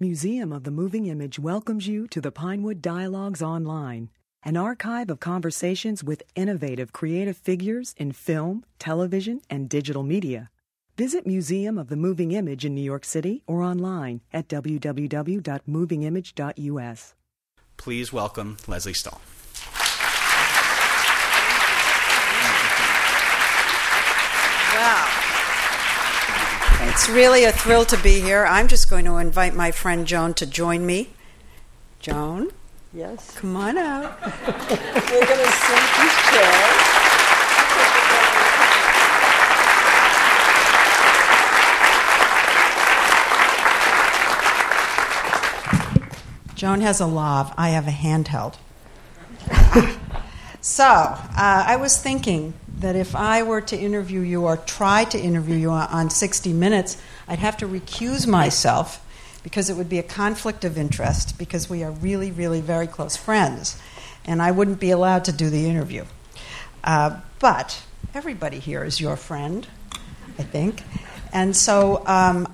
Museum of the Moving Image welcomes you to the Pinewood Dialogues Online, an archive of conversations with innovative creative figures in film, television, and digital media. Visit Museum of the Moving Image in New York City or online at www.movingimage.us. Please welcome Lesley Stahl. Wow. It's really a thrill to be here. I'm just going to invite my friend Joan to join me. Joan? Yes. Come on out. We're going to sink these chairs. Joan has a lav. I have a handheld. so, uh, I was thinking that if I were to interview you or try to interview you on 60 Minutes, I'd have to recuse myself because it would be a conflict of interest because we are really, really very close friends. And I wouldn't be allowed to do the interview. Uh, but everybody here is your friend, I think. And so um,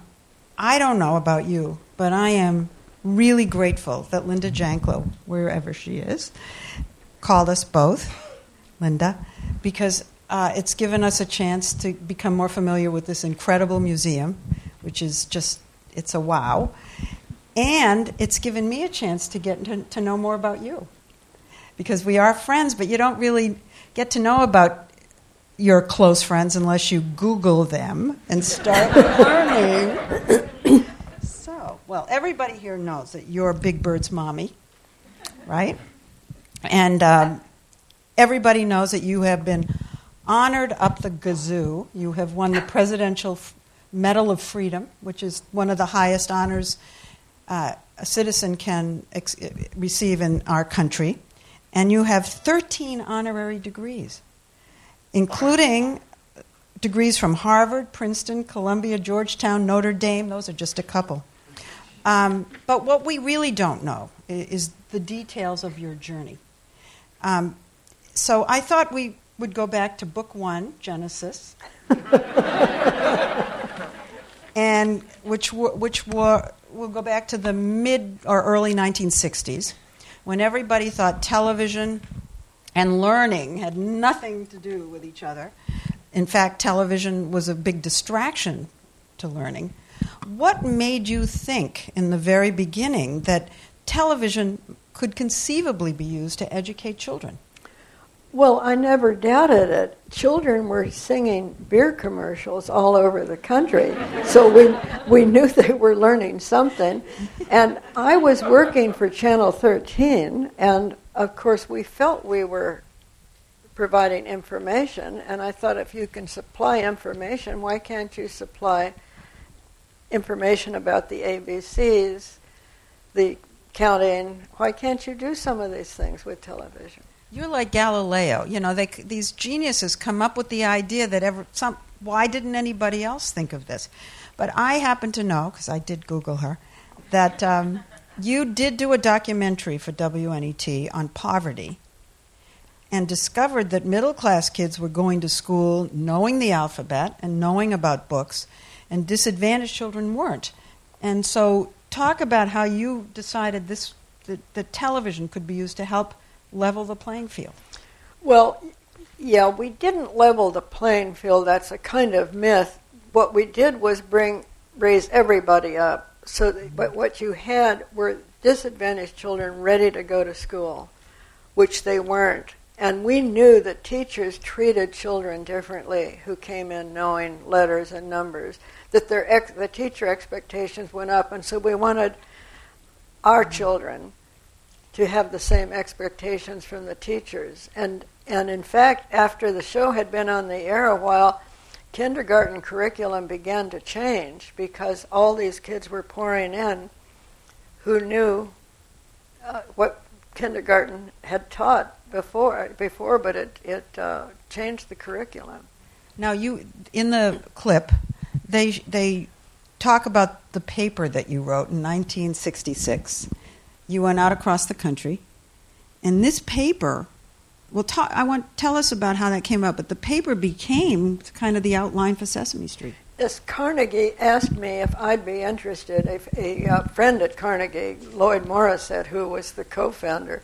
I don't know about you, but I am really grateful that Linda Janklow, wherever she is, called us both, Linda, because uh, it's given us a chance to become more familiar with this incredible museum, which is just, it's a wow. And it's given me a chance to get to, to know more about you. Because we are friends, but you don't really get to know about your close friends unless you Google them and start learning. so, well, everybody here knows that you're Big Bird's mommy, right? And um, everybody knows that you have been honored up the gazoo. You have won the Presidential Medal of Freedom, which is one of the highest honors uh, a citizen can ex- receive in our country. And you have 13 honorary degrees, including degrees from Harvard, Princeton, Columbia, Georgetown, Notre Dame. Those are just a couple. Um, but what we really don't know is the details of your journey. Um, so I thought we would go back to book one, Genesis, and which were, which were we'll go back to the mid or early 1960s, when everybody thought television and learning had nothing to do with each other. In fact, television was a big distraction to learning. What made you think in the very beginning that television could conceivably be used to educate children? Well, I never doubted it. Children were singing beer commercials all over the country, so we, we knew they were learning something. And I was working for Channel 13, and of course, we felt we were providing information. And I thought, if you can supply information, why can't you supply information about the ABCs, the counting? Why can't you do some of these things with television? You're like Galileo. You know, they, these geniuses come up with the idea that ever some. Why didn't anybody else think of this? But I happen to know because I did Google her that um, you did do a documentary for WNET on poverty and discovered that middle class kids were going to school knowing the alphabet and knowing about books, and disadvantaged children weren't. And so, talk about how you decided this that, that television could be used to help level the playing field? Well, yeah, we didn't level the playing field. That's a kind of myth. What we did was bring raise everybody up. So, that, but what you had were disadvantaged children ready to go to school, which they weren't. And we knew that teachers treated children differently who came in knowing letters and numbers. That their ex- the teacher expectations went up, and so we wanted our children to have the same expectations from the teachers. And and in fact, after the show had been on the air a while, kindergarten curriculum began to change because all these kids were pouring in who knew uh, what kindergarten had taught before before, but it it uh, changed the curriculum. Now, you in the clip, they they talk about the paper that you wrote in 1966 you went out across the country, and this paper. Well, talk, I want tell us about how that came up. But the paper became kind of the outline for Sesame Street. this Carnegie asked me if I'd be interested. A, a, uh, friend at Carnegie, Lloyd Morrisett, who was the co-founder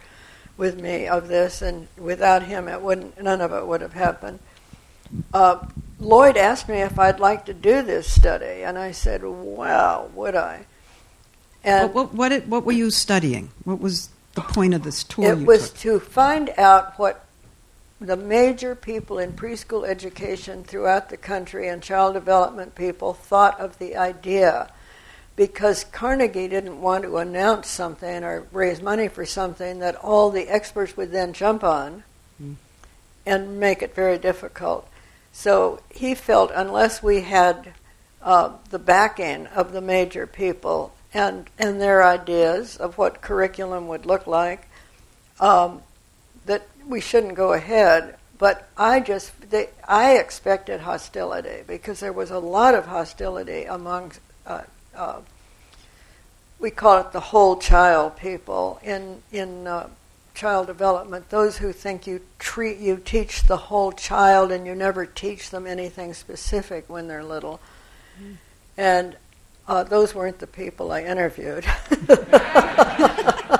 with me of this, and without him, it wouldn't. None of it would have happened. Uh, Lloyd asked me if I'd like to do this study, and I said, "Well, would I?" And what, what, what, what were you studying? What was the point of this tour? It was took? to find out what the major people in preschool education throughout the country and child development people thought of the idea because Carnegie didn't want to announce something or raise money for something that all the experts would then jump on mm. and make it very difficult. So he felt unless we had uh, the backing of the major people and, and their ideas of what curriculum would look like, um, that we shouldn't go ahead. But I just, they, I expected hostility because there was a lot of hostility among, uh, uh, we call it the whole child people in in uh, child development. Those who think you treat, you teach the whole child and you never teach them anything specific when they're little. Mm. And uh, those weren't the people I interviewed.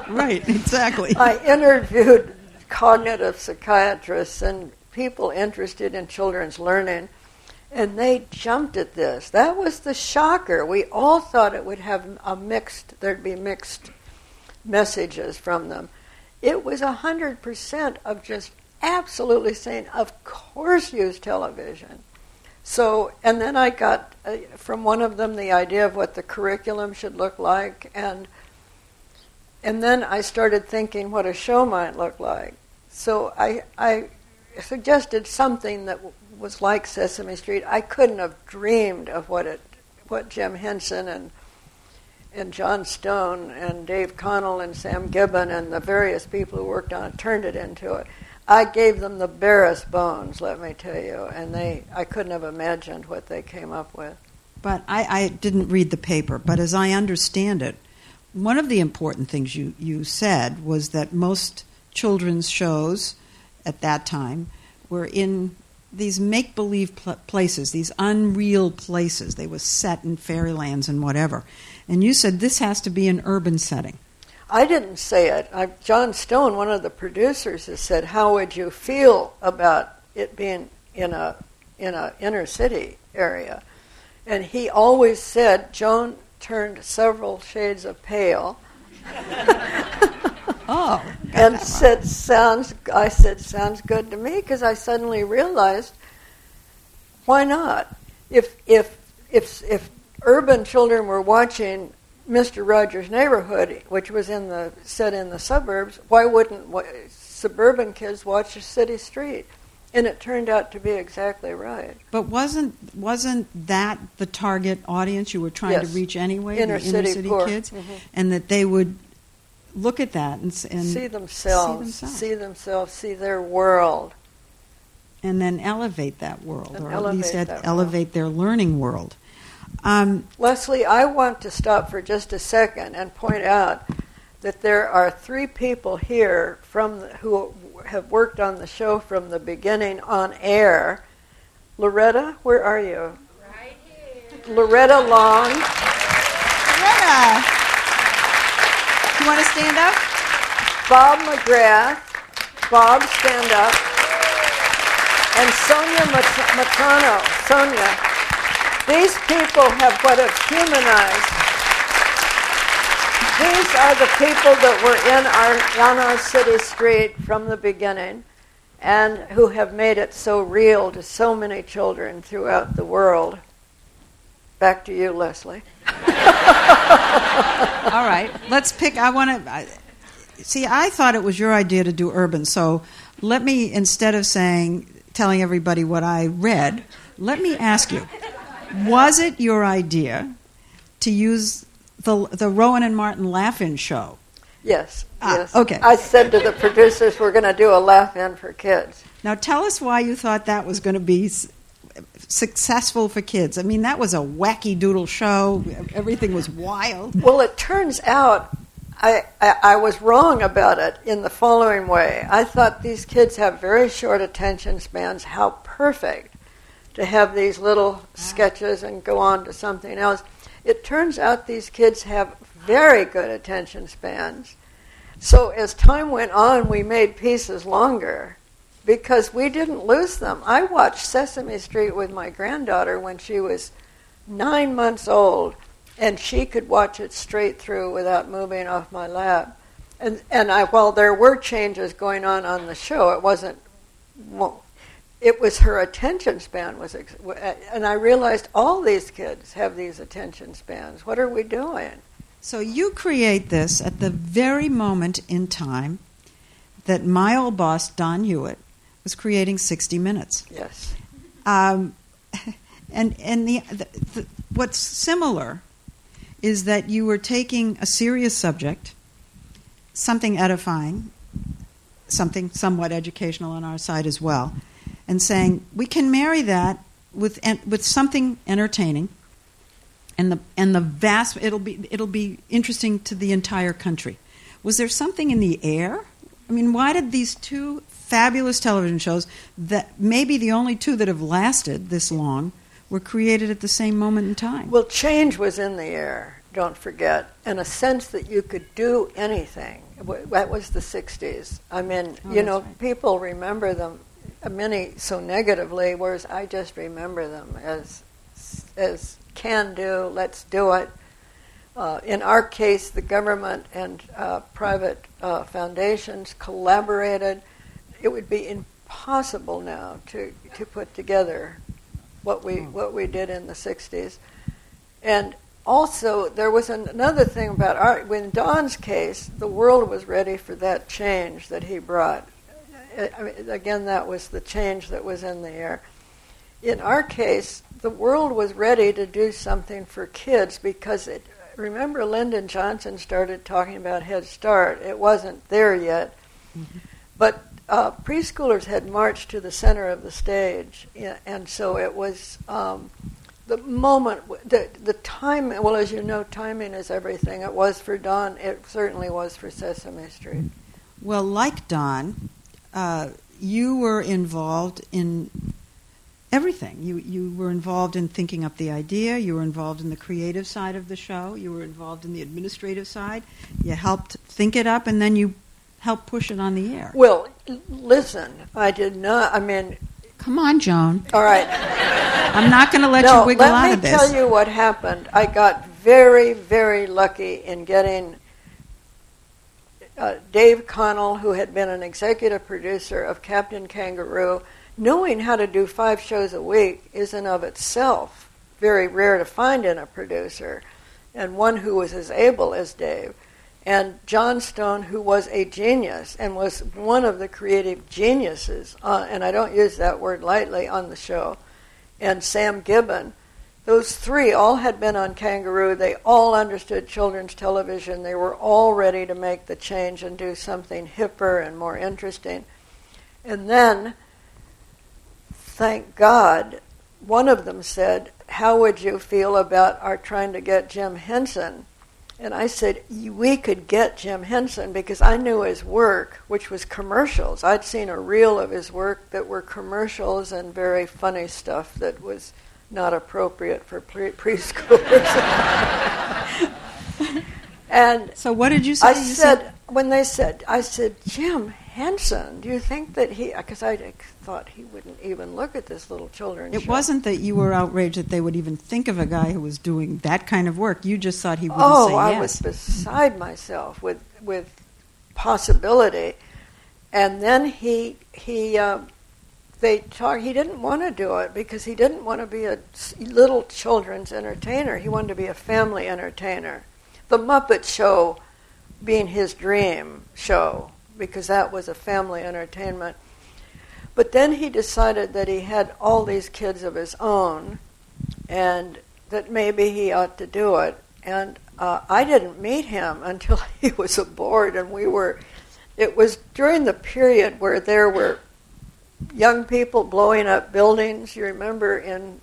right, exactly. I interviewed cognitive psychiatrists and people interested in children's learning, and they jumped at this. That was the shocker. We all thought it would have a mixed, there'd be mixed messages from them. It was a hundred percent of just absolutely saying, "Of course, use television." So, and then I got uh, from one of them the idea of what the curriculum should look like, and and then I started thinking what a show might look like. So I, I suggested something that w- was like Sesame Street. I couldn't have dreamed of what it, what Jim Henson and and Jon Stone and Dave Connell and Sam Gibbon and the various people who worked on it turned it into it. I gave them the barest bones, let me tell you, and they I couldn't have imagined what they came up with. But I, I didn't read the paper, but as I understand it, one of the important things you, you said was that most children's shows at that time were in these make believe pl- places, these unreal places. They were set in fairylands and whatever. And you said this has to be an urban setting. I didn't say it. I, Jon Stone, one of the producers, has said, "How would you feel about it being in a in a inner city area?" And he always said, "Joan turned several shades of pale." Oh, and said, "Sounds." I said, "Sounds good to me," because I suddenly realized, why not? If if if if urban children were watching Mister Rogers' Neighborhood, which was in the set in the suburbs, why wouldn't suburban kids watch a city street? And it turned out to be exactly right. But wasn't wasn't that the target audience you were trying yes. to reach anyway? Inner the city, inner city kids, mm-hmm. and that they would look at that and, and see, themselves, see themselves, see themselves, see their world, and then elevate that world, and or at least elevate world. their learning world. Um, Lesley, I want to stop for just a second and point out that there are three people here from the, who have worked on the show from the beginning on air. Loretta, where are you? Right here. Loretta Long. Loretta. You want to stand up? Bob McGrath. Bob, stand up. And Sonia Manzano. Sonia. These people have what have humanized. These are the people that were in our, on our city street from the beginning and who have made it so real to so many children throughout the world. Back to you, Lesley. All right, let's pick. I want to see. I thought it was your idea to do urban, so let me instead of saying telling everybody what I read, let me ask you: Was it your idea to use the the Rowan and Martin Laugh-In show? Yes. Ah, yes. Okay. I said to the producers, "We're going to do a laugh-in for kids." Now, tell us why you thought that was going to be successful for kids. I mean, that was a wacky doodle show. Everything was wild. Well, it turns out I, I, I, was wrong about it in the following way. I thought these kids have very short attention spans. How perfect to have these little ah. sketches and go on to something else. It turns out these kids have very good attention spans. So as time went on, we made pieces longer because we didn't lose them. I watched Sesame Street with my granddaughter when she was nine months old, and she could watch it straight through without moving off my lap. And and I, while there were changes going on on the show, it wasn't. It was her attention span was, and I realized all these kids have these attention spans. What are we doing? So you create this at the very moment in time that my old boss Don Hewitt was creating 60 Minutes. Yes. Um, and and the, the, the, what's similar is that you were taking a serious subject, something edifying, something somewhat educational on our side as well, and saying we can marry that with with something entertaining. And the and the vast it'll be it'll be interesting to the entire country. Was there something in the air? I mean, why did these two fabulous television shows that maybe the only two that have lasted this long were created at the same moment in time. Well, change was in the air, don't forget, and a sense that you could do anything. That was the 60s. I mean, oh, you know, right. people remember them, many so negatively, whereas I just remember them as, as can do, let's do it. Uh, in our case, the government and uh, private uh, foundations collaborated it would be impossible now to, to put together what we hmm. what we did in the 60s. And also, there was an, another thing about art. In Don's case, the world was ready for that change that he brought. I mean, again, that was the change that was in the air. In our case, the world was ready to do something for kids because it. Remember, Lyndon Johnson started talking about Head Start. It wasn't there yet, but uh, preschoolers had marched to the center of the stage, and so it was um, the moment, the, the time. Well, as you know, timing is everything. It was for Don. It certainly was for Sesame Street. Well, like Don, uh, you were involved in everything. You you were involved in thinking up the idea. You were involved in the creative side of the show. You were involved in the administrative side. You helped think it up, and then you help push it on the air. Well, listen, I did not. I mean, come on, Joan. All right. I'm not going to let no, you wiggle out of this. Let me tell you what happened. I got very, very lucky in getting uh, Dave Connell, who had been an executive producer of Captain Kangaroo. Knowing how to do five shows a week is in of itself very rare to find in a producer, and one who was as able as Dave and Jon Stone, who was a genius and was one of the creative geniuses, uh, and I don't use that word lightly on the show, and Sam Gibbon. Those three all had been on Kangaroo. They all understood children's television. They were all ready to make the change and do something hipper and more interesting. And then, thank God, one of them said, How would you feel about our trying to get Jim Henson and I said, we could get Jim Henson because I knew his work, which was commercials. I'd seen a reel of his work that were commercials and very funny stuff that was not appropriate for pre- preschoolers. and so, what did you say? I you said, said, when they said, I said, Jim, Henson, do you think that he? Because I thought he wouldn't even look at this little children. It show. wasn't that you were outraged that they would even think of a guy who was doing that kind of work. You just thought he wouldn't oh, say I was beside myself with with possibility, and then he he. Uh, they talk, he didn't want to do it because he didn't want to be a little children's entertainer. He wanted to be a family entertainer. The Muppet Show being his dream show because that was a family entertainment. But then he decided that he had all these kids of his own and that maybe he ought to do it. And uh, I didn't meet him until he was aboard, and we were. It was during the period where there were young people blowing up buildings. You remember in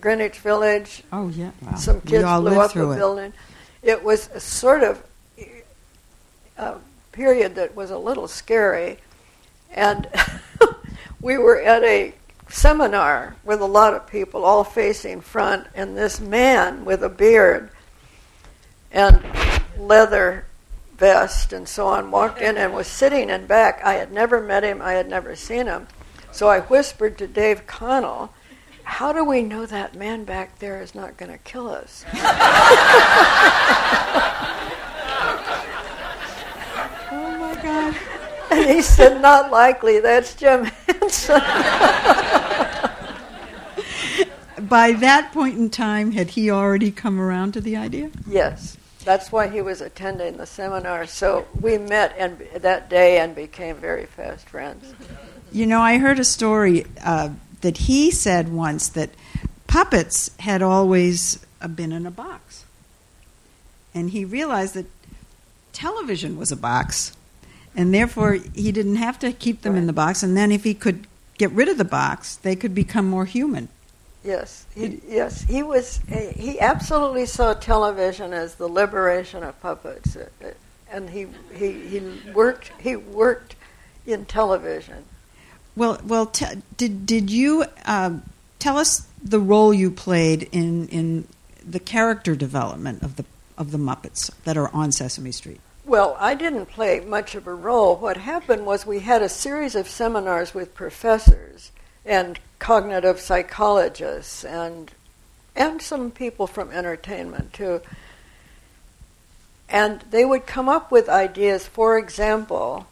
Greenwich Village? Oh yeah, wow. some kids blew up a it. building. It was a sort of uh, period that was a little scary. And we were at a seminar with a lot of people all facing front, and this man with a beard and leather vest and so on walked in and was sitting in back. I had never met him, I had never seen him. So I whispered to Dave Connell, How do we know that man back there is not going to kill us? Oh my God. And he said, Not likely, that's Jim Henson. By that point in time, had he already come around to the idea? yes, that's why he was attending the seminar. So we met and that day and became very fast friends. You know, I heard a story uh, that he said once that puppets had always uh, been in a box. And he realized that television was a box, and therefore he didn't have to keep them in the box. And then if he could get rid of the box, they could become more human. Yes, he, yes, he was. He absolutely saw television as the liberation of puppets, Uh, uh, and he he, he worked he worked in television. Well, well, t- did did you um, tell us the role you played in in the character development of the of the Muppets that are on Sesame Street? Well, I didn't play much of a role. What happened was we had a series of seminars with professors and cognitive psychologists and and some people from entertainment too. And they would come up with ideas, for example,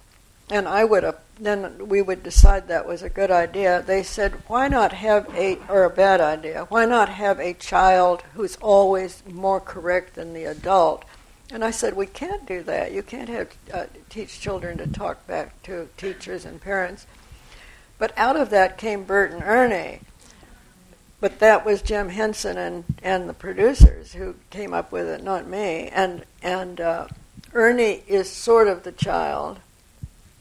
and I would have then we would decide that was a good idea. They said, why not have a or a bad idea? Why not have a child who's always more correct than the adult? And I said, we can't do that. You can't have uh, teach children to talk back to teachers and parents. But out of that came Bert and Ernie. But that was Jim Henson and, and the producers who came up with it, not me. And and uh, Ernie is sort of the child.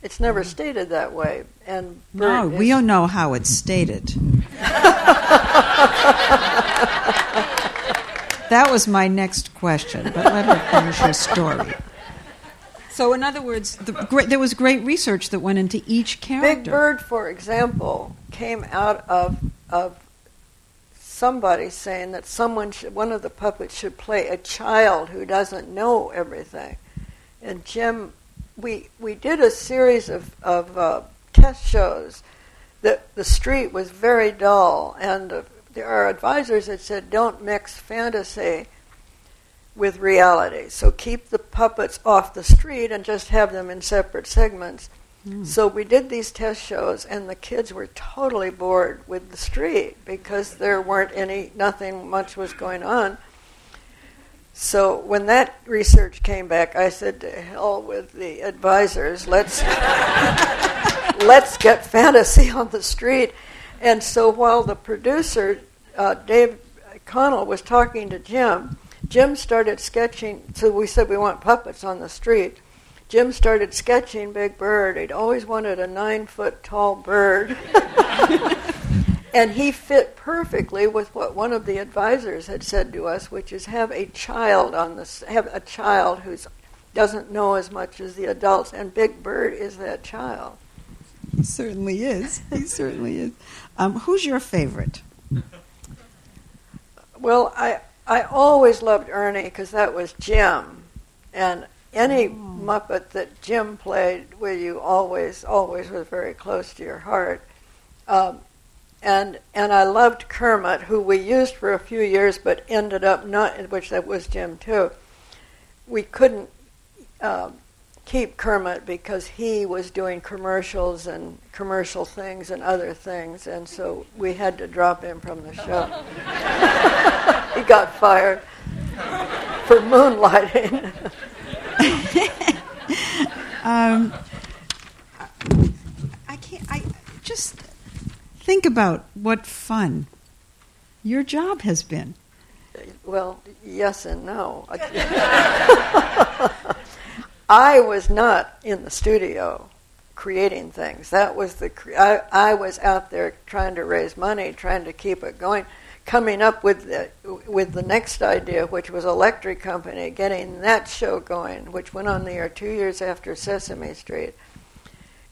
It's never stated that way. And Bert No, Bert we is- don't know how it's stated. that was my next question, but let her finish her story. So, in other words, the, great, there was great research that went into each character. Big Bird, for example, came out of of somebody saying that someone should, one of the puppets should play a child who doesn't know everything. And Jim, we we did a series of of uh, test shows. that the street was very dull, and uh, there are advisors that said don't mix fantasy with reality. So keep the puppets off the street and just have them in separate segments. So we did these test shows, and the kids were totally bored with the street because there weren't any, nothing much was going on. So when that research came back, I said, "To hell with the advisors. Let's let's get fantasy on the street." And so while the producer uh, Dave Connell was talking to Jim, Jim started sketching. So we said we want puppets on the street. Jim started sketching Big Bird. He'd always wanted a nine foot tall bird. and he fit perfectly with what one of the advisors had said to us, which is have a child on this, have a child who doesn't know as much as the adults, and Big Bird is that child. He certainly is. He certainly is. Um, who's your favorite? Well, I I always loved Ernie because that was Jim, and any Muppet that Jim played with you always always was very close to your heart. Um, and and I loved Kermit, who we used for a few years, but ended up not, which that was Jim too. We couldn't um, keep Kermit because he was doing commercials and commercial things and other things, and so we had to drop him from the show. he got fired for moonlighting. Um, I can't. I just think about what fun your job has been. Well, yes and no. I was not in the studio creating things. That was the I, I was out there trying to raise money, trying to keep it going, coming up with the with the next idea, which was Electric Company, getting that show going, which went on the air two years after Sesame Street,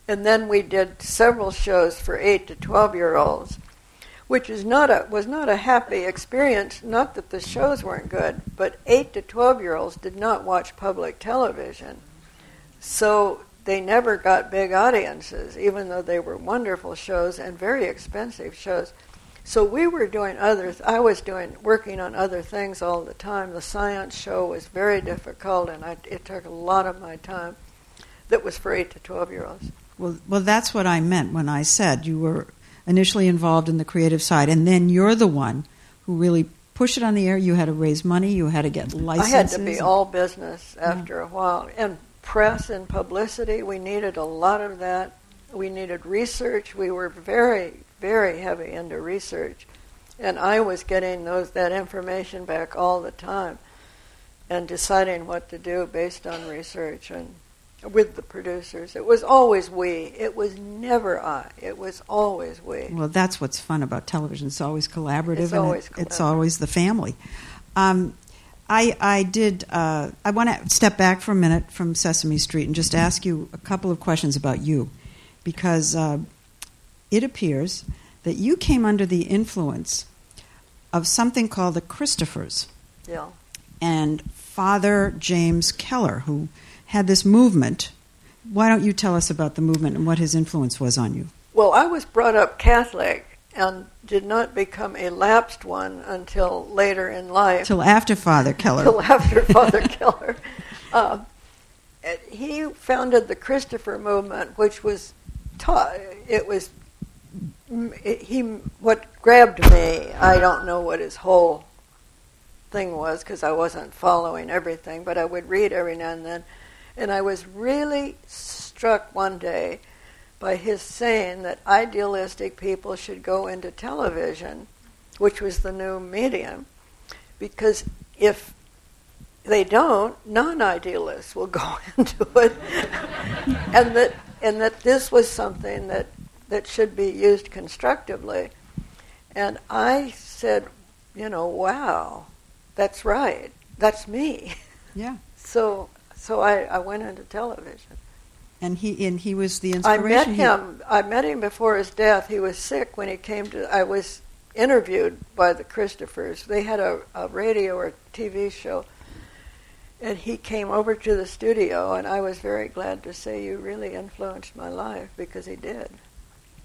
and then we did several shows for eight to twelve year olds. Which is not a was not a happy experience. Not that the shows weren't good, but eight to twelve year olds did not watch public television, so they never got big audiences, even though they were wonderful shows and very expensive shows. So we were doing other. I was doing working on other things all the time. The science show was very difficult, and I, it took a lot of my time. That was for eight to twelve year olds. Well, well, that's what I meant when I said you were initially involved in the creative side, and then you're the one who really pushed it on the air. You had to raise money. You had to get licenses. I had to be all business after yeah. a while, and press and publicity. We needed a lot of that. We needed research. We were very, very heavy into research, and I was getting those that information back all the time, and deciding what to do based on research and with the producers. It was always we. It was never I. It was always we. Well, that's what's fun about television. It's always collaborative. It's always it, collaborative. It's always the family. Um, I, I did. Uh, I want to step back for a minute from Sesame Street and just ask you a couple of questions about you, because uh, it appears that you came under the influence of something called the Christophers. Yeah. And Father James Keller, who had this movement. Why don't you tell us about the movement and what his influence was on you? Well, I was brought up Catholic and did not become a lapsed one until later in life. Till after Father Keller. Till after Father Keller. Uh, he founded the Christopher movement, which was taught. It was it, he. What grabbed me, I don't know what his whole thing was because I wasn't following everything, but I would read every now and then and I was really struck one day by his saying that idealistic people should go into television, which was the new medium, because if they don't, non-idealists will go into it, and that and that this was something that that should be used constructively. And I said, you know, wow, that's right, that's me. Yeah. So so I, I went into television. And he and he was the inspiration. I met him. I met him before his death. He was sick when he came to. I was interviewed by the Christophers. They had a, a radio or TV show, and he came over to the studio. And I was very glad to say, "You really influenced my life," because he did.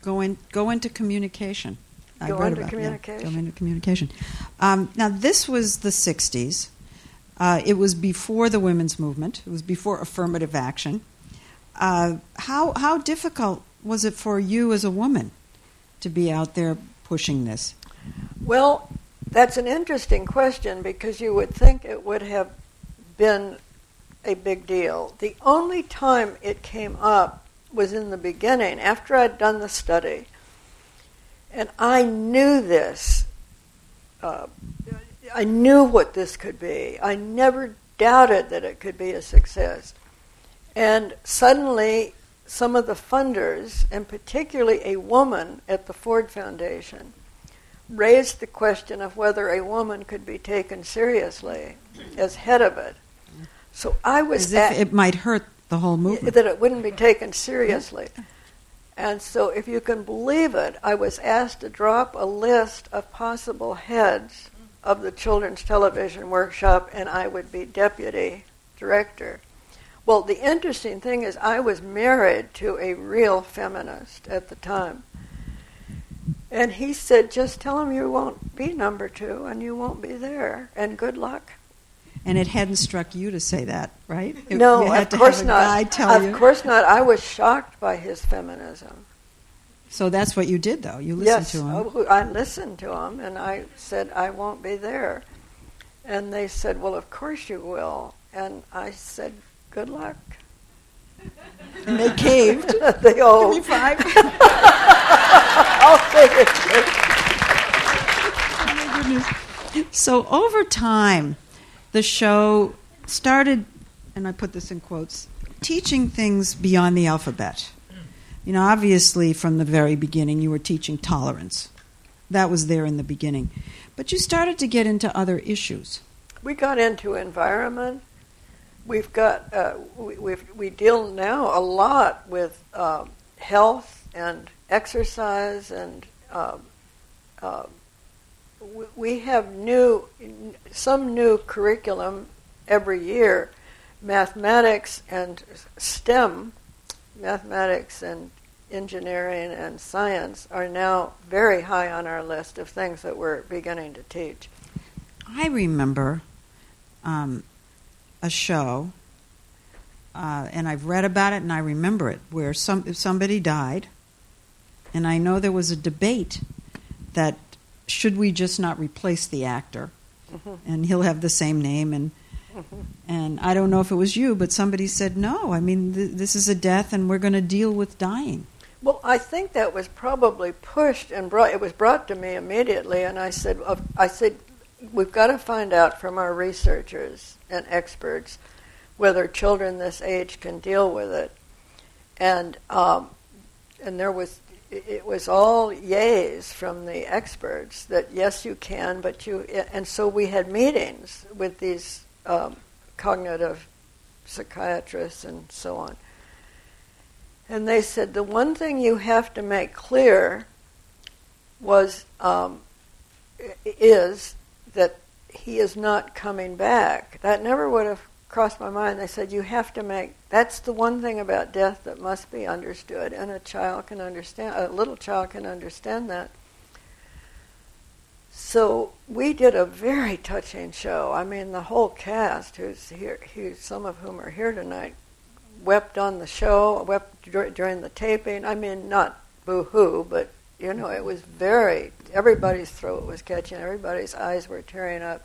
Go in. Go into communication. I go into communication. Yeah, go into communication. Um, now, this was the '60s. Uh, it was before the women's movement. It was before affirmative action. Uh, how how difficult was it for you as a woman to be out there pushing this? Well, that's an interesting question because you would think it would have been a big deal. The only time it came up was in the beginning after I'd done the study, and I knew this. Uh, I knew what this could be. I never doubted that it could be a success. And suddenly, some of the funders, and particularly a woman at the Ford Foundation, raised the question of whether a woman could be taken seriously as head of it. So I was as if at, it might hurt the whole movement. That it wouldn't be taken seriously. And so, if you can believe it, I was asked to drop a list of possible heads of the Children's Television Workshop, and I would be deputy director. Well, the interesting thing is, I was married to a real feminist at the time. And he said, just tell him you won't be number two and you won't be there, and good luck. And it hadn't struck you to say that, right? It, no, of course not. of you. course not. I was shocked by his feminism. So that's what you did, though. You listened yes, to him. Oh, I listened to him, and I said, I won't be there. And they said, Well, of course you will. And I said, Good luck. And they caved. they all. Give me five. I'll take it. oh, my goodness. So over time, the show started, and I put this in quotes, teaching things beyond the alphabet. You know, obviously, from the very beginning, you were teaching tolerance. That was there in the beginning. But you started to get into other issues. We got into environment. We've got, uh, we, we deal now a lot with uh, health and exercise and uh, we have new, some new curriculum every year. Mathematics and STEM, mathematics and engineering and science, are now very high on our list of things that we're beginning to teach. I remember um, a show, uh, and I've read about it and I remember it, where some somebody died, and I know there was a debate that should we just not replace the actor, mm-hmm. and he'll have the same name and. Mm-hmm. And I don't know if it was you, but somebody said no. I mean, th- this is a death, and we're going to deal with dying. Well, I think that was probably pushed and brought. It was brought to me immediately, and I said, "I said we've got to find out from our researchers and experts whether children this age can deal with it. And um, and there was it was all yays from the experts that yes you can, but you and so we had meetings with these um, cognitive psychiatrists and so on. And they said the one thing you have to make clear was um, is that he is not coming back. That never would have crossed my mind. They said, You have to make that's the one thing about death that must be understood, and a child can understand, a little child can understand that. So we did a very touching show. I mean, the whole cast, who's here, who, some of whom are here tonight, wept on the show, wept during the taping. I mean, not boo hoo, but you know, it was very, everybody's throat was catching, everybody's eyes were tearing up.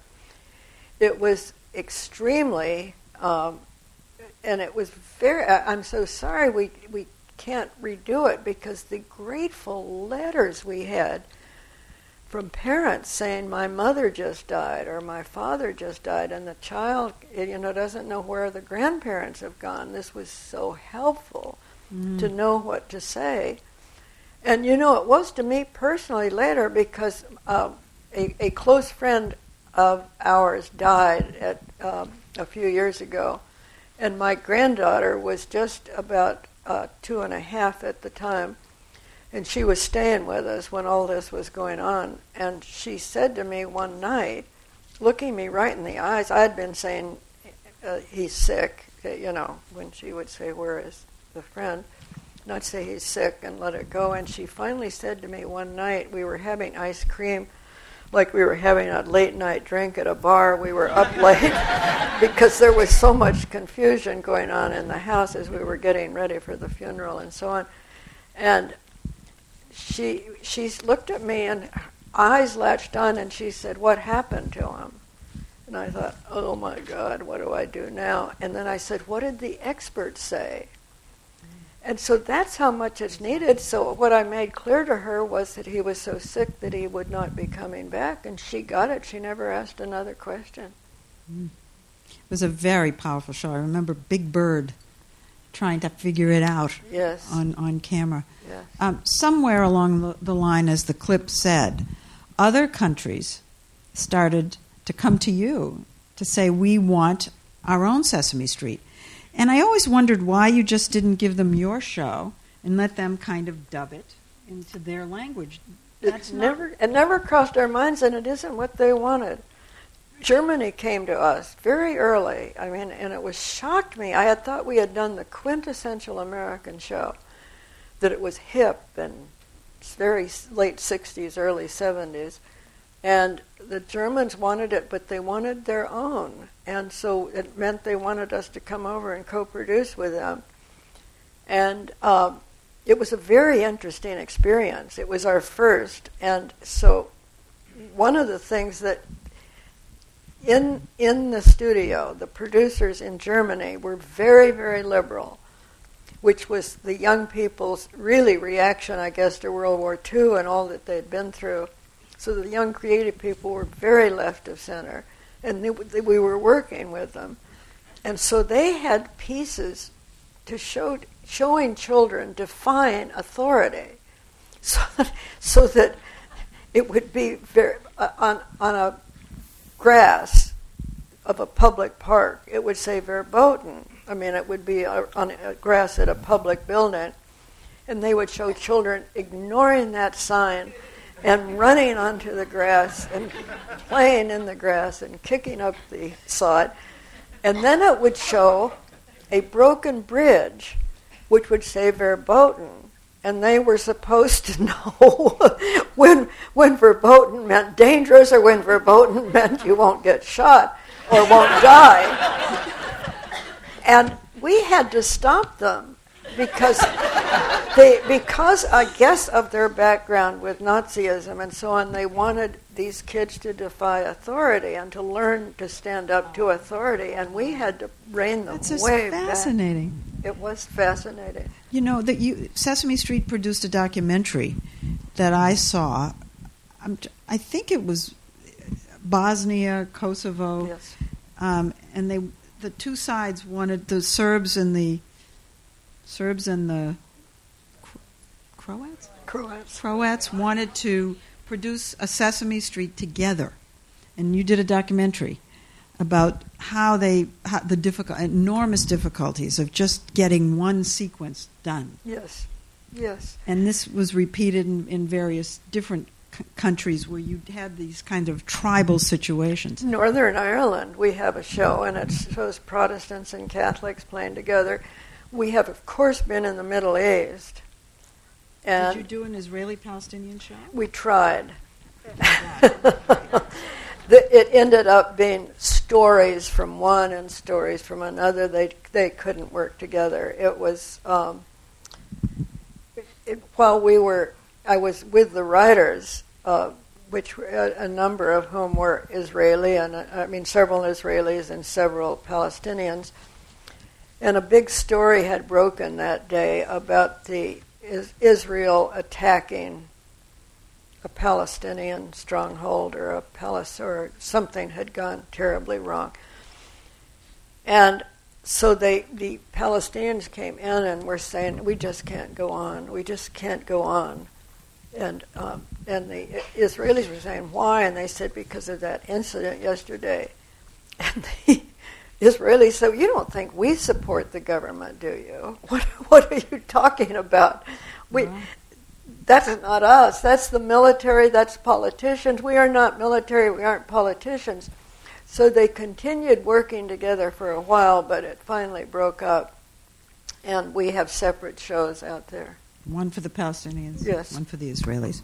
It was extremely, um, and it was very, I'm so sorry we, we can't redo it because the grateful letters we had from parents saying my mother just died or my father just died and the child you know doesn't know where the grandparents have gone. This was so helpful mm. to know what to say. And you know, it was to me personally later because uh, a, a, close friend of ours died at, um, a few years ago, and my granddaughter was just about uh, two and a half at the time, and she was staying with us when all this was going on. And she said to me one night, looking me right in the eyes, I had been saying, uh, "He's sick," you know, when she would say, "Where is the friend?" not say he's sick and let it go. And she finally said to me one night, we were having ice cream like we were having a late night drink at a bar. We were up late because there was so much confusion going on in the house as we were getting ready for the funeral and so on. And she she looked at me and eyes latched on and she said, "What happened to him?" And I thought, "Oh my God, what do I do now?" And then I said, "What did the experts say?" And so that's how much it's needed. So what I made clear to her was that he was so sick that he would not be coming back, and she got it. She never asked another question. Mm. It was a very powerful show. I remember Big Bird trying to figure it out yes. on, on camera. Yes. Um, somewhere along the, the line, as the clip said, other countries started to come to you to say, We want our own Sesame Street. And I always wondered why you just didn't give them your show and let them kind of dub it into their language. That's never it never crossed our minds, and it isn't what they wanted. Germany came to us very early. I mean, and it was shocked me. I had thought we had done the quintessential American show, that it was hip and very late '60s, early '70s, and the Germans wanted it, but they wanted their own. And so it meant they wanted us to come over and co produce with them. And uh, it was a very interesting experience. It was our first. And so one of the things that in in the studio, the producers in Germany were very, very liberal, which was the young people's really reaction, I guess, to World War II and all that they'd been through. So the young creative people were very left of center, and they, we were working with them. And so they had pieces to show showing children define authority, so that, so that it would be very uh, on on a grass of a public park. It would say verboten. I mean, it would be on grass at a public building, and they would show children ignoring that sign and running onto the grass and playing in the grass and kicking up the sod. And then it would show a broken bridge, which would say Verboten. And they were supposed to know when, when verboten meant dangerous or when verboten meant you won't get shot or won't die. And we had to stop them because they because I guess of their background with Nazism and so on, they wanted these kids to defy authority and to learn to stand up to authority, and we had to rein them That's way fascinating. back. It was fascinating. You know that you Sesame Street produced a documentary that I saw. I'm, I think it was Bosnia, Kosovo, Yes. um, and they the two sides wanted the Serbs and the Serbs and the Croats. Croats. Croats wanted to produce a Sesame Street together, and you did a documentary about how they how the difficult enormous difficulties of just getting one sequence done. Yes. Yes. And this was repeated in, in various different c- countries where you had these kind of tribal situations. Northern Ireland, we have a show, and it shows Protestants and Catholics playing together. We have, of course, been in the Middle East, and Did you do an Israeli-Palestinian show? we tried. The- it ended up being stories from one and stories from another. They they couldn't work together. It was um, it, while we were, I was with the writers, uh, which a, a number of whom were Israeli, and uh, I mean several Israelis and several Palestinians. And a big story had broken that day about the is, Israel attacking a Palestinian stronghold or a palace or something had gone terribly wrong. And so they the Palestinians came in and were saying, "We just can't go on. We just can't go on." And um, and the Israelis were saying, "Why?" And they said, "Because of that incident yesterday." And the Israelis said, "You don't think we support the government, do you? What what are you talking about? We." That's not us. That's the military. That's politicians. We are not military. We aren't politicians. So they continued working together for a while, but it finally broke up, and we have separate shows out there. One for the Palestinians, Yes. one for the Israelis.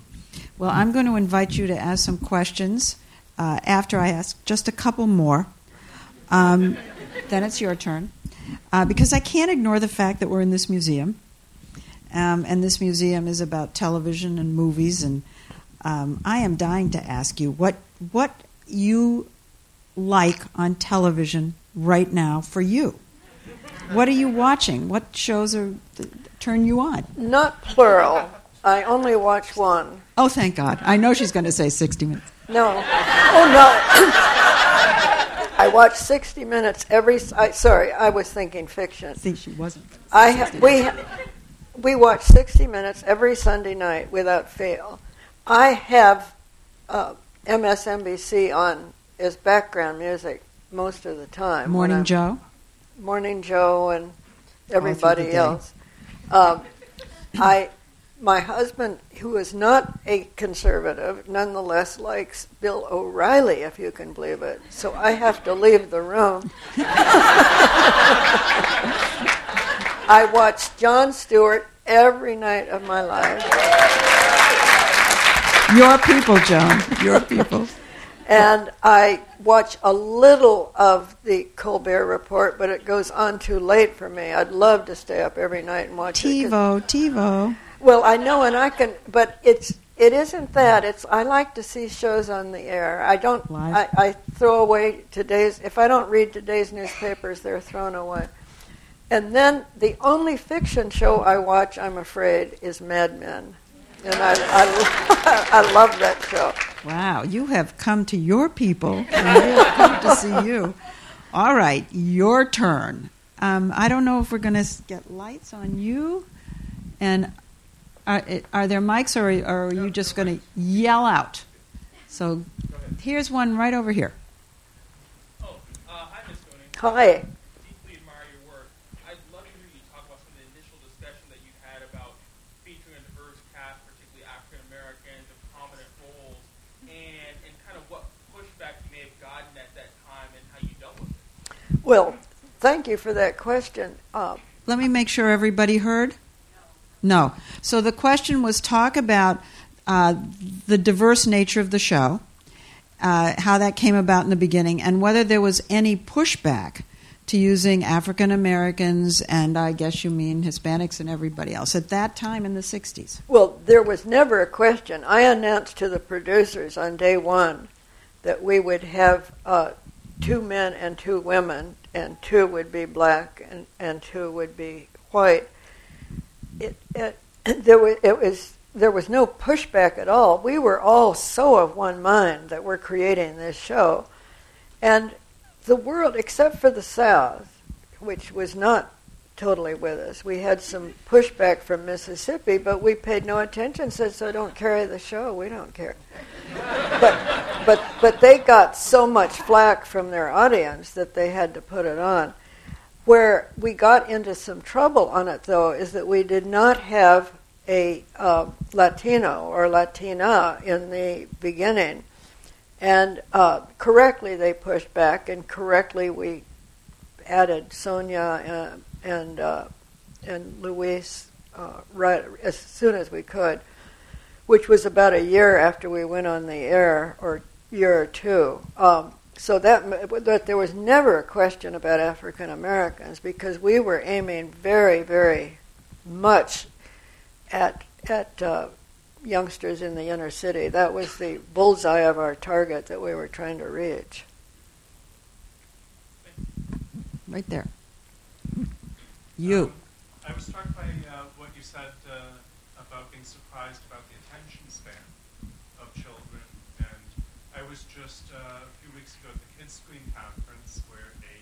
Well, I'm going to invite you to ask some questions uh, after I ask just a couple more. Um, then it's your turn. Uh, because I can't ignore the fact that we're in this museum. Um, and this museum is about television and movies. And um, I am dying to ask you what, what you like on television right now for you. What are you watching? What shows are turn you on? Not plural. I only watch one. Oh, thank God. I know she's going to say 60 minutes. No. Oh no. I watch 60 Minutes every. I, sorry, I was thinking fiction. I think she wasn't. I ha- we ha- we watch 60 Minutes every Sunday night without fail. I have uh, MSNBC on as background music most of the time. Morning Joe. Morning Joe and everybody else. Um, I, my husband, who is not a conservative, nonetheless likes Bill O'Reilly, if you can believe it. So I have to leave the room. I watch Jon Stewart every night of my life. Your people, Joan. Your people. And I watch a little of the Colbert Report, but it goes on too late for me. I'd love to stay up every night and watch it. 'cause- TiVo, TiVo. Well, I know, and I can, but it's it isn't that. It's I like to see shows on the air. I don't. I, I throw away today's. If I don't read today's newspapers, they're thrown away. And then the only fiction show I watch, I'm afraid, is Mad Men, and I I, I love that show. Wow, you have come to your people, and they have come to see you. All right, your turn. Um, I don't know if we're going to get lights on you, and are, are there mics, or, or are you just going to yell out? So here's one right over here. Oh, uh, hi, Miss Tony. Hi. Deeply admire your work. I'd love to hear you talk about some of the initial discussion that you had about featuring a diverse cast, particularly African Americans, of prominent Well, thank you for that question. Uh, Let me make sure everybody heard. No. So the question was talk about uh, the diverse nature of the show, uh, how that came about in the beginning, and whether there was any pushback to using African Americans and I guess you mean Hispanics and everybody else at that time in the 60s. Well, there was never a question. I announced to the producers on day one that we would have uh, two men and two women, and two would be black and, and two would be white. It, it, there was, it was there was no pushback at all. We were all so of one mind that we're creating this show, and the world, except for the South, which was not totally with us. We had some pushback from Mississippi, but we paid no attention. Said, "So don't carry the show. We don't care." but but but they got so much flack from their audience that they had to put it on. Where we got into some trouble on it, though, is that we did not have a uh, Latino or Latina in the beginning. And uh, correctly they pushed back, and correctly we added Sonia and uh, and Luis uh, right as soon as we could, which was about a year after we went on the air, or year or two. Um, so that, that there was never a question about African Americans because we were aiming very, very much at at uh, youngsters in the inner city. That was the bullseye of our target that we were trying to reach. Right there. You. Um, I was struck by uh, what you said uh, about being surprised about the attention span of children. And I was just uh, a few weeks ago at the Kidscreen Conference where a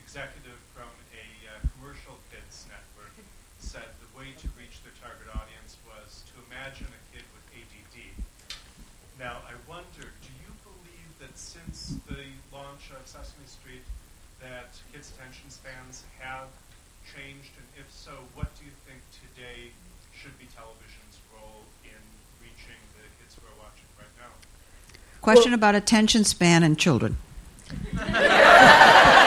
executive from a uh, commercial kids network said the way to reach their target audience was to imagine a kid with ADD. Now, I wonder, do you believe that since the launch of Sesame Street, that kids' attention spans have changed? And if so, what do you think today should be television's role in reaching the kids who are watching right now? Question Well- about attention span and children.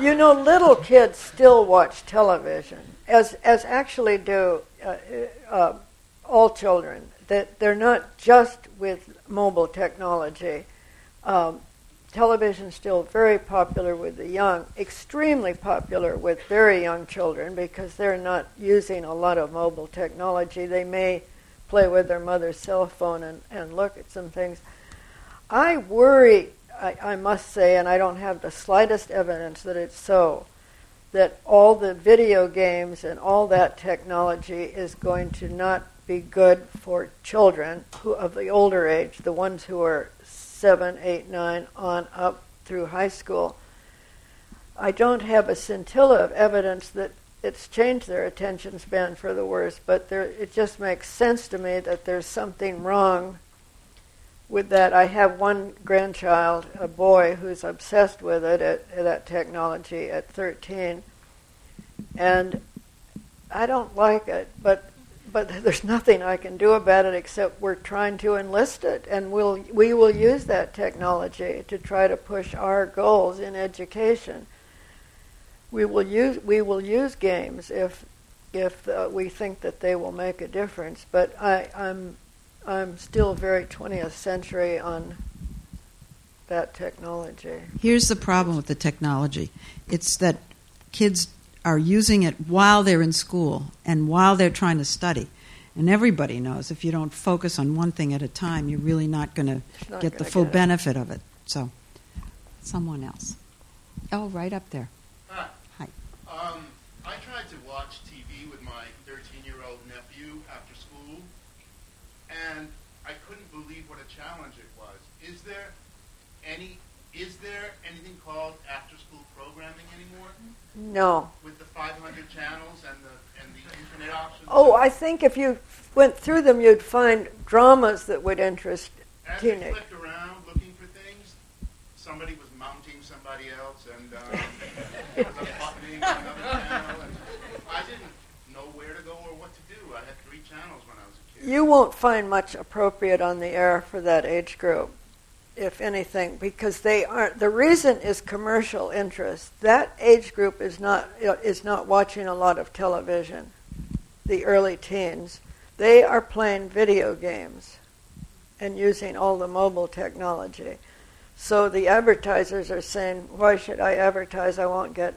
You know, little kids still watch television, as as actually do uh, uh, all children. That they're not just with mobile technology. Um, television is still very popular with the young, extremely popular with very young children because they're not using a lot of mobile technology. They may play with their mother's cell phone and, and look at some things. I worry, I, I must say, and I don't have the slightest evidence that it's so, that all the video games and all that technology is going to not be good for children who of the older age, the ones who are seven, eight, nine, on up through high school. I don't have a scintilla of evidence that it's changed their attention span for the worse, but there, it just makes sense to me that there's something wrong with that. I have one grandchild, a boy, who's obsessed with it, at, at that technology at 13, and I don't like it, but but there's nothing I can do about it except we're trying to enlist it, and we'll we will use that technology to try to push our goals in education. We will use we will use games if if uh, we think that they will make a difference. But I, I'm I'm still very 20th century on that technology. Here's the problem with the technology it's that kids are using it while they're in school and while they're trying to study. And everybody knows if you don't focus on one thing at a time, you're really not going to get the full get benefit of it. So, someone else. Oh, right up there. Hi. Hi. Um, I tried to watch TV with my 13-year-old nephew after school, and I couldn't believe what a challenge it was. Is there any? Is there anything called after-school programming anymore No. with the 500 channels and the and the internet options? Oh, I think if you went through them, you'd find dramas that would interest As we teenage. flicked around looking for things, somebody was mounting somebody else, and um, there was a buttoning on another channel, and I didn't know where to go or what to do. I had three channels when I was a kid. You won't find much appropriate on the air for that age group. If anything, because they aren't. The reason is commercial interest. That age group is not is not watching a lot of television. The early teens, they are playing video games, and using all the mobile technology. So the advertisers are saying, "Why should I advertise? I won't get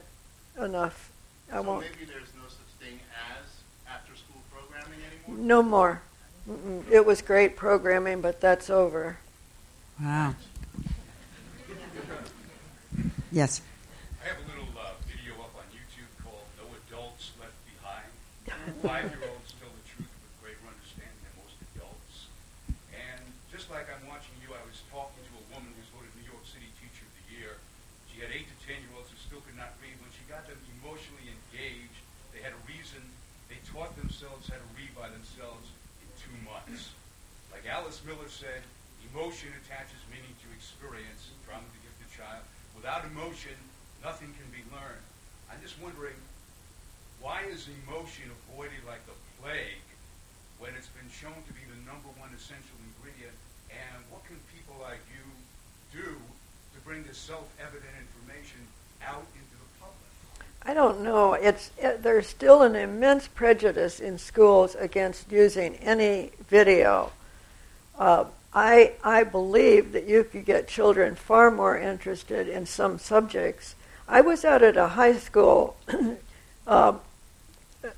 enough. I so won't." maybe there's no such thing as after-school programming anymore. No more. Mm-mm. It was great programming, but that's over. Wow. Yes. I have a little uh, video up on YouTube called No Adults Left Behind. Five-year-olds tell the truth with greater understanding than most adults. And just like I'm watching you, I was talking to a woman who's voted New York City Teacher of the Year. She had eight to ten-year-olds who still could not read. When she got them emotionally engaged, they had a reason. They taught themselves how to read by themselves in two months. Like Alice Miller said, emotion attaches meaning to experience, drama to give the child. Without emotion, nothing can be learned. I'm just wondering, why is emotion avoided like the plague when it's been shown to be the number one essential ingredient? And what can people like you do to bring this self-evident information out into the public? I don't know. It's it, there's still an immense prejudice in schools against using any video. Uh, I I believe that you could get children far more interested in some subjects. I was out at a high school, uh,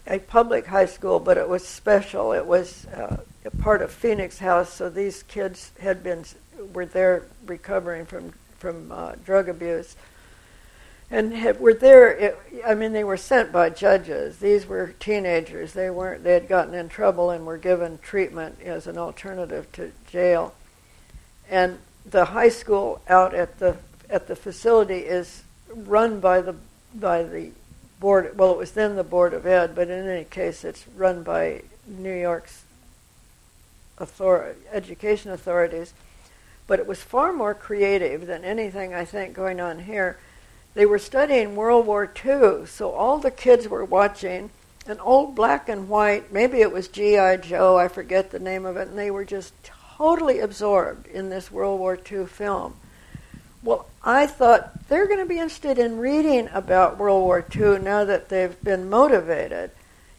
a public high school, but it was special. It was uh, a part of Phoenix House, so these kids had been were there recovering from from uh, drug abuse and had, were there. I mean, they were sent by judges. These were teenagers. They weren't. They had gotten in trouble and were given treatment as an alternative to jail. And the high school out at the at the facility is run by the by the board. Well, it was then the board of ed, but in any case, it's run by New York's author- education authorities. But it was far more creative than anything I think going on here they were studying World War II, so all the kids were watching an old black and white, maybe it was G.I. Joe, I forget the name of it, and they were just totally absorbed in this World War II film. Well, I thought they're going to be interested in reading about World War II now that they've been motivated,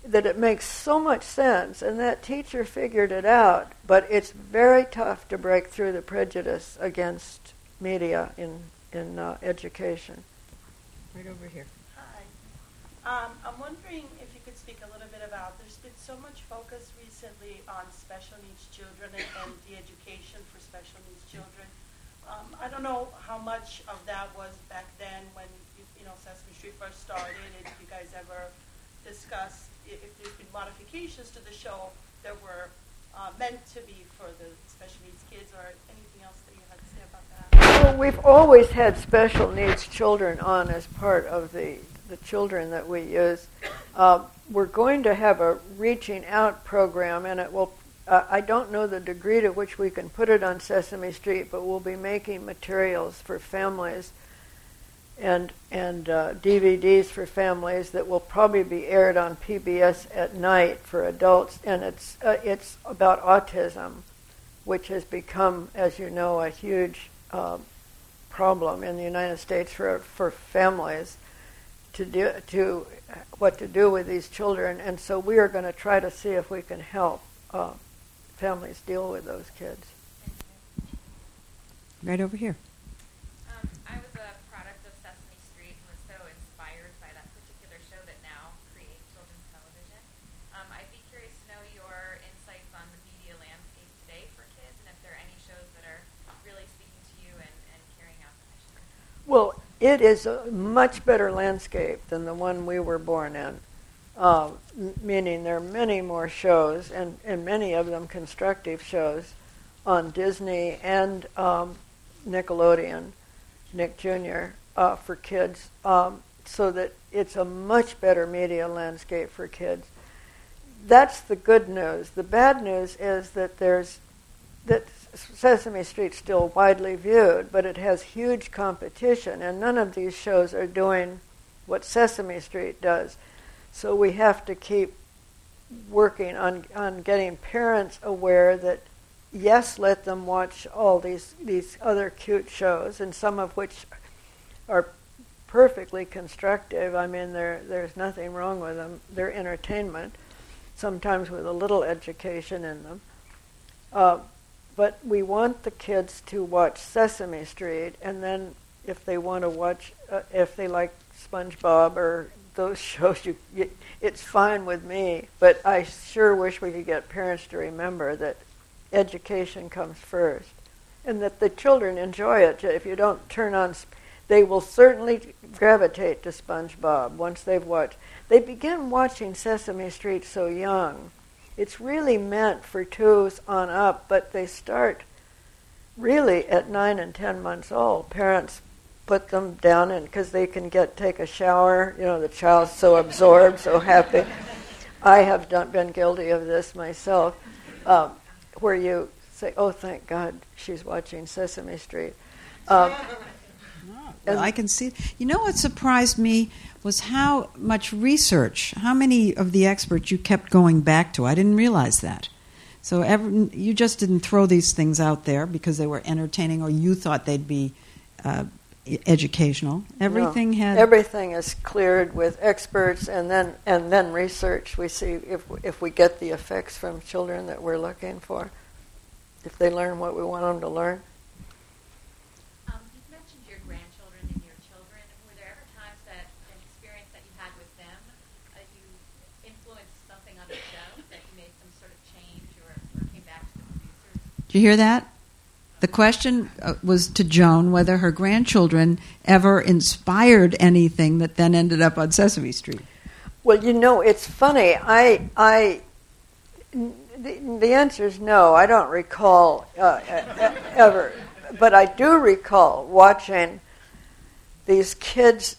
that it makes so much sense, and that teacher figured it out, but it's very tough to break through the prejudice against media in, in uh, education. Right over here. Hi. Um, I'm wondering if you could speak a little bit about, there's been so much focus recently on special needs children and, and the education for special needs children. Um, I don't know how much of that was back then when, you, you know, Sesame Street first started, and if you guys ever discussed if, if there's been modifications to the show that were uh, meant to be for the special needs kids or anything else that you had to say about that. Well, we've always had special needs children on as part of the, the children that we use. Uh, we're going to have a reaching out program, and it will. Uh, I don't know the degree to which we can put it on Sesame Street, but we'll be making materials for families and and uh, DVDs for families that will probably be aired on PBS at night for adults, and it's uh, it's about autism, which has become, as you know, a huge uh, problem in the United States for for families to do to what to do with these children, and so we are going to try to see if we can help uh, families deal with those kids. Right over here. Um, I was a product of Sesame Street and was so inspired by that particular show that now creates children's television. Um, I'd be curious to know your insights on the media landscape today for kids and if there are any shows that are really speaking to you and, and carrying out the mission. Well, it is a much better landscape than the one we were born in. Uh, meaning there are many more shows, and, and many of them constructive shows, on Disney and um, Nickelodeon, Nick Jr., uh, for kids, um, so that it's a much better media landscape for kids. That's the good news. The bad news is that there's that Sesame Street's still widely viewed, but it has huge competition, and none of these shows are doing what Sesame Street does. So we have to keep working on, on getting parents aware that yes, let them watch all these these other cute shows, and some of which are perfectly constructive. I mean, there there's nothing wrong with them. They're entertainment, sometimes with a little education in them. Uh, but we want the kids to watch Sesame Street, and then if they want to watch, uh, if they like SpongeBob or those shows, you, you, it's fine with me. But I sure wish we could get parents to remember that education comes first, and that the children enjoy it. If you don't turn on, they will certainly gravitate to SpongeBob once they've watched. They begin watching Sesame Street so young it's really meant for twos on up, but they start really at nine and ten months old. Parents put them down and because they can get take a shower. You know, the child's so absorbed, so happy. I have done, been guilty of this myself, um, where you say, "Oh, thank God, she's watching Sesame Street." Um, well, I can see. You know what surprised me was how much research, how many of the experts you kept going back to. I didn't realize that. So every, you just didn't throw these things out there because they were entertaining or you thought they'd be uh, educational. Everything no, had everything is cleared with experts and then and then research. We see if if we get the effects from children that we're looking for, if they learn what we want them to learn. You hear that? The question uh, was to Joan whether her grandchildren ever inspired anything that then ended up on Sesame Street. Well, you know, it's funny. I, I, the, the answer is no. I don't recall uh, ever, but I do recall watching these kids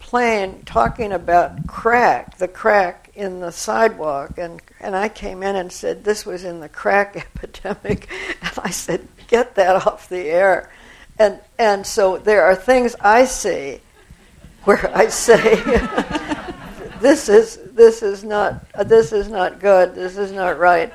playing, talking about crack, the crack in the sidewalk, and and I came in and said this was in the crack epidemic, and I said get that off the air, and and so there are things I see where I say this is this is not this is not good, this is not right,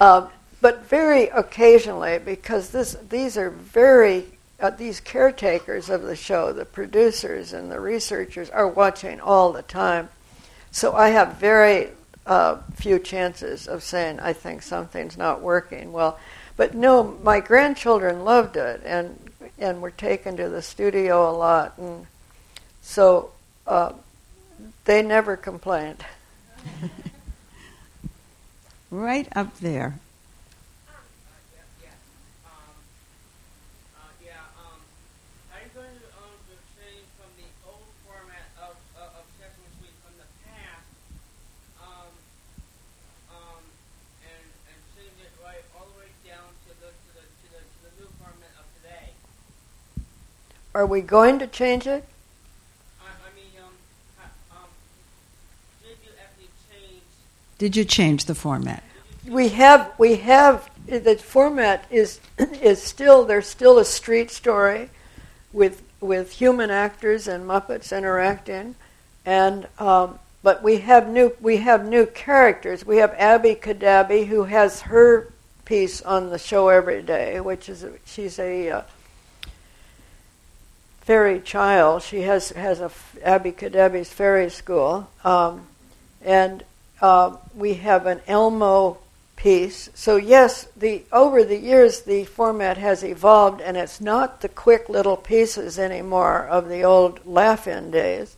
uh, but very occasionally because this these are very uh, these caretakers of the show, the producers and the researchers, are watching all the time. So I have very uh, few chances of saying I think something's not working well. But no, my grandchildren loved it and and were taken to the studio a lot, and so uh, they never complained. right up there. Are we going to change it? Um, did you change the format? We have. We have. The format is is still there's still a street story, with with human actors and Muppets interacting, and um, but we have new we have new characters. We have Abby Cadabby who has her piece on the show every day, which is she's a uh, fairy child. She has has a Abby Cadabby's fairy school, um, and uh, we have an Elmo piece. So yes, the over the years the format has evolved, and it's not the quick little pieces anymore of the old laugh-in days.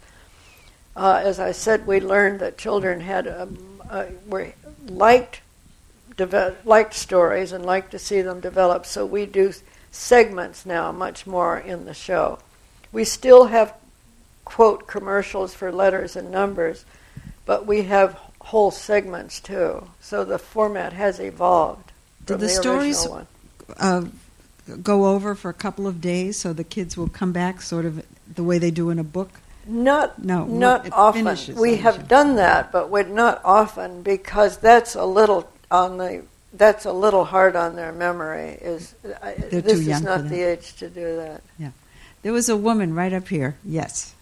Uh, as I said, we learned that children had um, uh, were liked deve- liked stories and liked to see them develop. So we do segments now much more in the show. We still have quote commercials for letters and numbers, but we have whole segments too. So the format has evolved. Did the, the stories uh, go over for a couple of days so the kids will come back sort of the way they do in a book? Not no, not often. We have done that, but we're not often because that's a little on the that's a little hard on their memory. Is this is not the age to do that? Yeah. There was a woman right up here. Yes.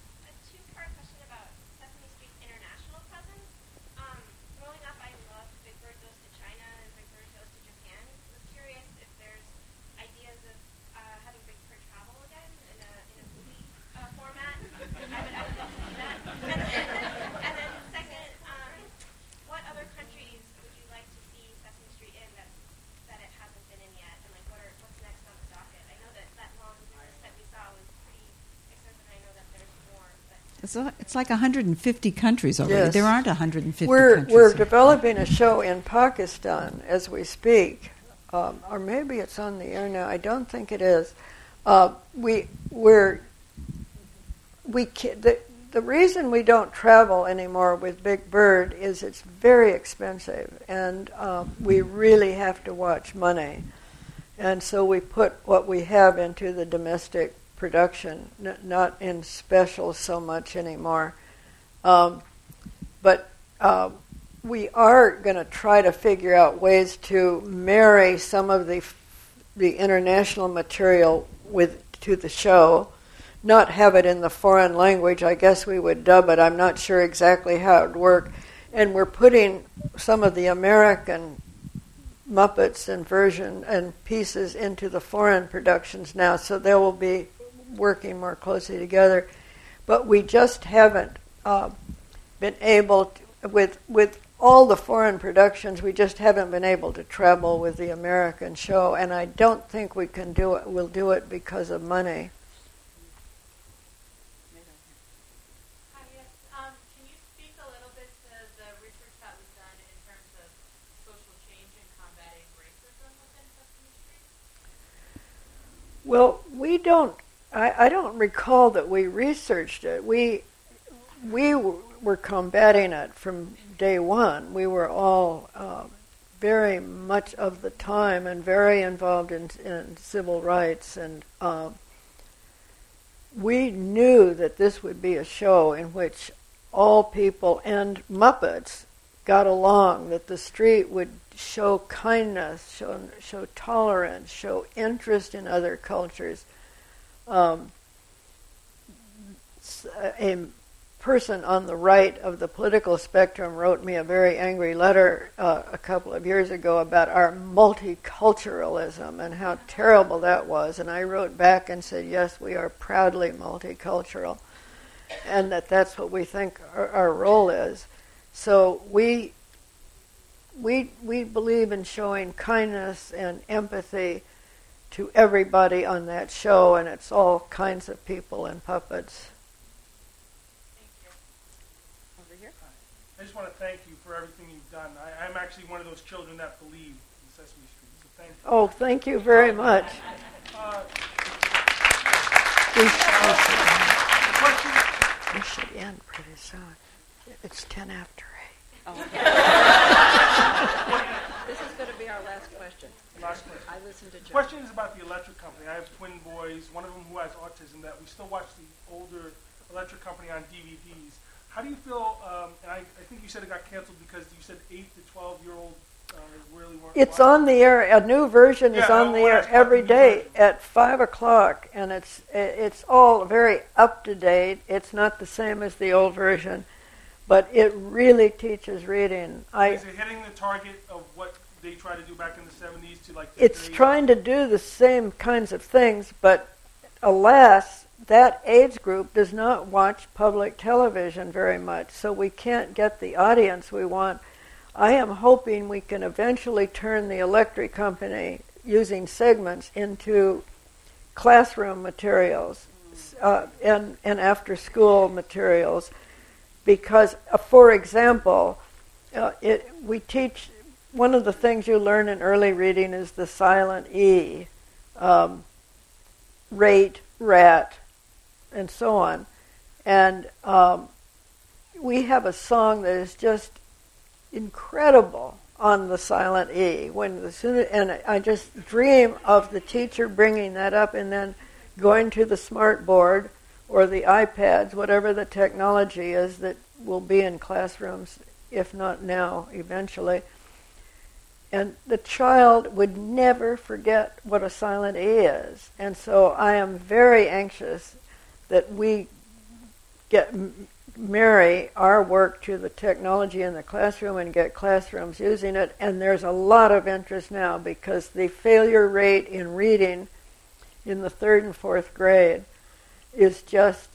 It's, it's like 150 countries already. Yes. There aren't 150 We're, countries. we're developing a show in Pakistan as we speak, um, or maybe it's on the air now. I don't think it is. Uh, we we're we the the reason we don't travel anymore with Big Bird is it's very expensive, and um, we really have to watch money, and so we put what we have into the domestic production, n- not in specials so much anymore. Um, but uh, we are going to try to figure out ways to marry some of the the international material with to the show, not have it in the foreign language. I guess we would dub it. I'm not sure exactly how it would work. And we're putting some of the American Muppets and version and pieces into the foreign productions now, so there will be working more closely together. But we just haven't uh, been able to, with with all the foreign productions. We just haven't been able to travel with the American show, and I don't think we can do it. We'll do it because of money. Hi, yes. Um, can you speak a little bit to the research that was done in terms of social change and combating racism within Sesame Street? Well, we don't. I, I don't recall that we researched it. We we were combating it from day one. We were all uh, very much of the time and very involved in, in civil rights, and uh, we knew that this would be a show in which all people and Muppets got along. That the street would show kindness, show show tolerance, show interest in other cultures. Um, a person on the right of the political spectrum wrote me a very angry letter uh, a couple of years ago about our multiculturalism and how terrible that was. And I wrote back and said, yes, we are proudly multicultural, and that that's what we think our, our role is. So we we we believe in showing kindness and empathy to everybody on that show, and it's all kinds of people and puppets. I just want to thank you for everything you've done. I, I'm actually one of those children that believe in Sesame Street. So thank you. Oh, thank you very much. Uh, We should, we should end pretty soon. It's ten after eight. This is going to be our last question. last question. I listened to The Joe. question is about the electric company. I have twin boys, one of them who has autism, that we still watch the older electric company on DVDs. How do you feel, um, and I, I think you said it got canceled because you said 8 to 12 year old uh, really weren't It's watching. on the air. A new version is on the air ask about every the new day version. at five o'clock, and it's it's all very up to date. It's not the same as the old version, but it really teaches reading. I is it hitting the target of what they tried to do back in the 70s to like? the it's 30s? trying to do the same kinds of things, but alas, that age group does not watch public television very much, so we can't get the audience we want. I am hoping we can eventually turn the electric company using segments into classroom materials uh, and, and after school materials because, uh, for example, uh, it, we teach one of the things you learn in early reading is the silent E, um, rate, rat, and so on. And um, we have a song that is just incredible on the silent E. When the soon and I just dream of the teacher bringing that up and then going to the smart board or the iPads, whatever the technology is that will be in classrooms, if not now, eventually. And the child would never forget what a silent E is. And so I am very anxious that we get marry our work to the technology in the classroom and get classrooms using it. And there's a lot of interest now because the failure rate in reading in the third and fourth grade is just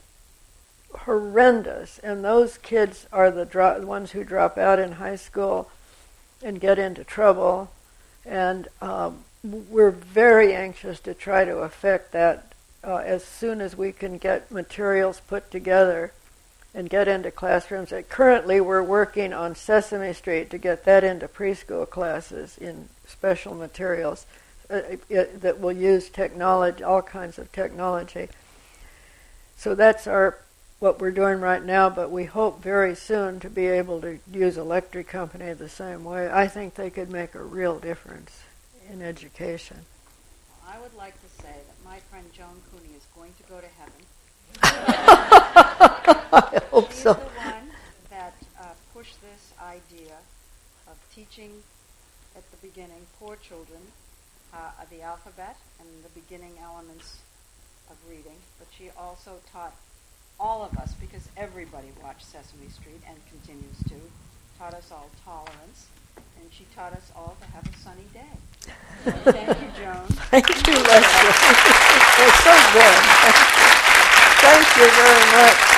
horrendous. And those kids are the, dro- the ones who drop out in high school and get into trouble. And um, we're very anxious to try to affect that uh, as soon as we can get materials put together and get into classrooms. And currently, we're working on Sesame Street to get that into preschool classes in special materials uh, it, that will use technology, all kinds of technology. So that's our what we're doing right now, but we hope very soon to be able to use electric company the same way. I think they could make a real difference in education. I would like to say that my friend Joan Cooney is going to go to heaven. I hope She's so. the one that uh, pushed this idea of teaching at the beginning poor children uh, the alphabet and the beginning elements of reading. But she also taught all of us, because everybody watched Sesame Street and continues to, taught us all tolerance, and she taught us all to have a sunny day. So thank you, Joan. Thank you, Lesley. That's so good. Thank you very much.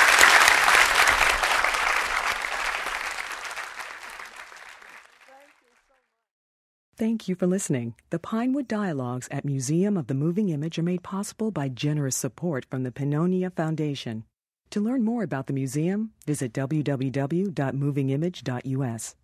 Thank you for listening. The Pinewood Dialogues at Museum of the Moving Image are made possible by generous support from the Pannonia Foundation. To learn more about the museum, visit www.movingimage.us.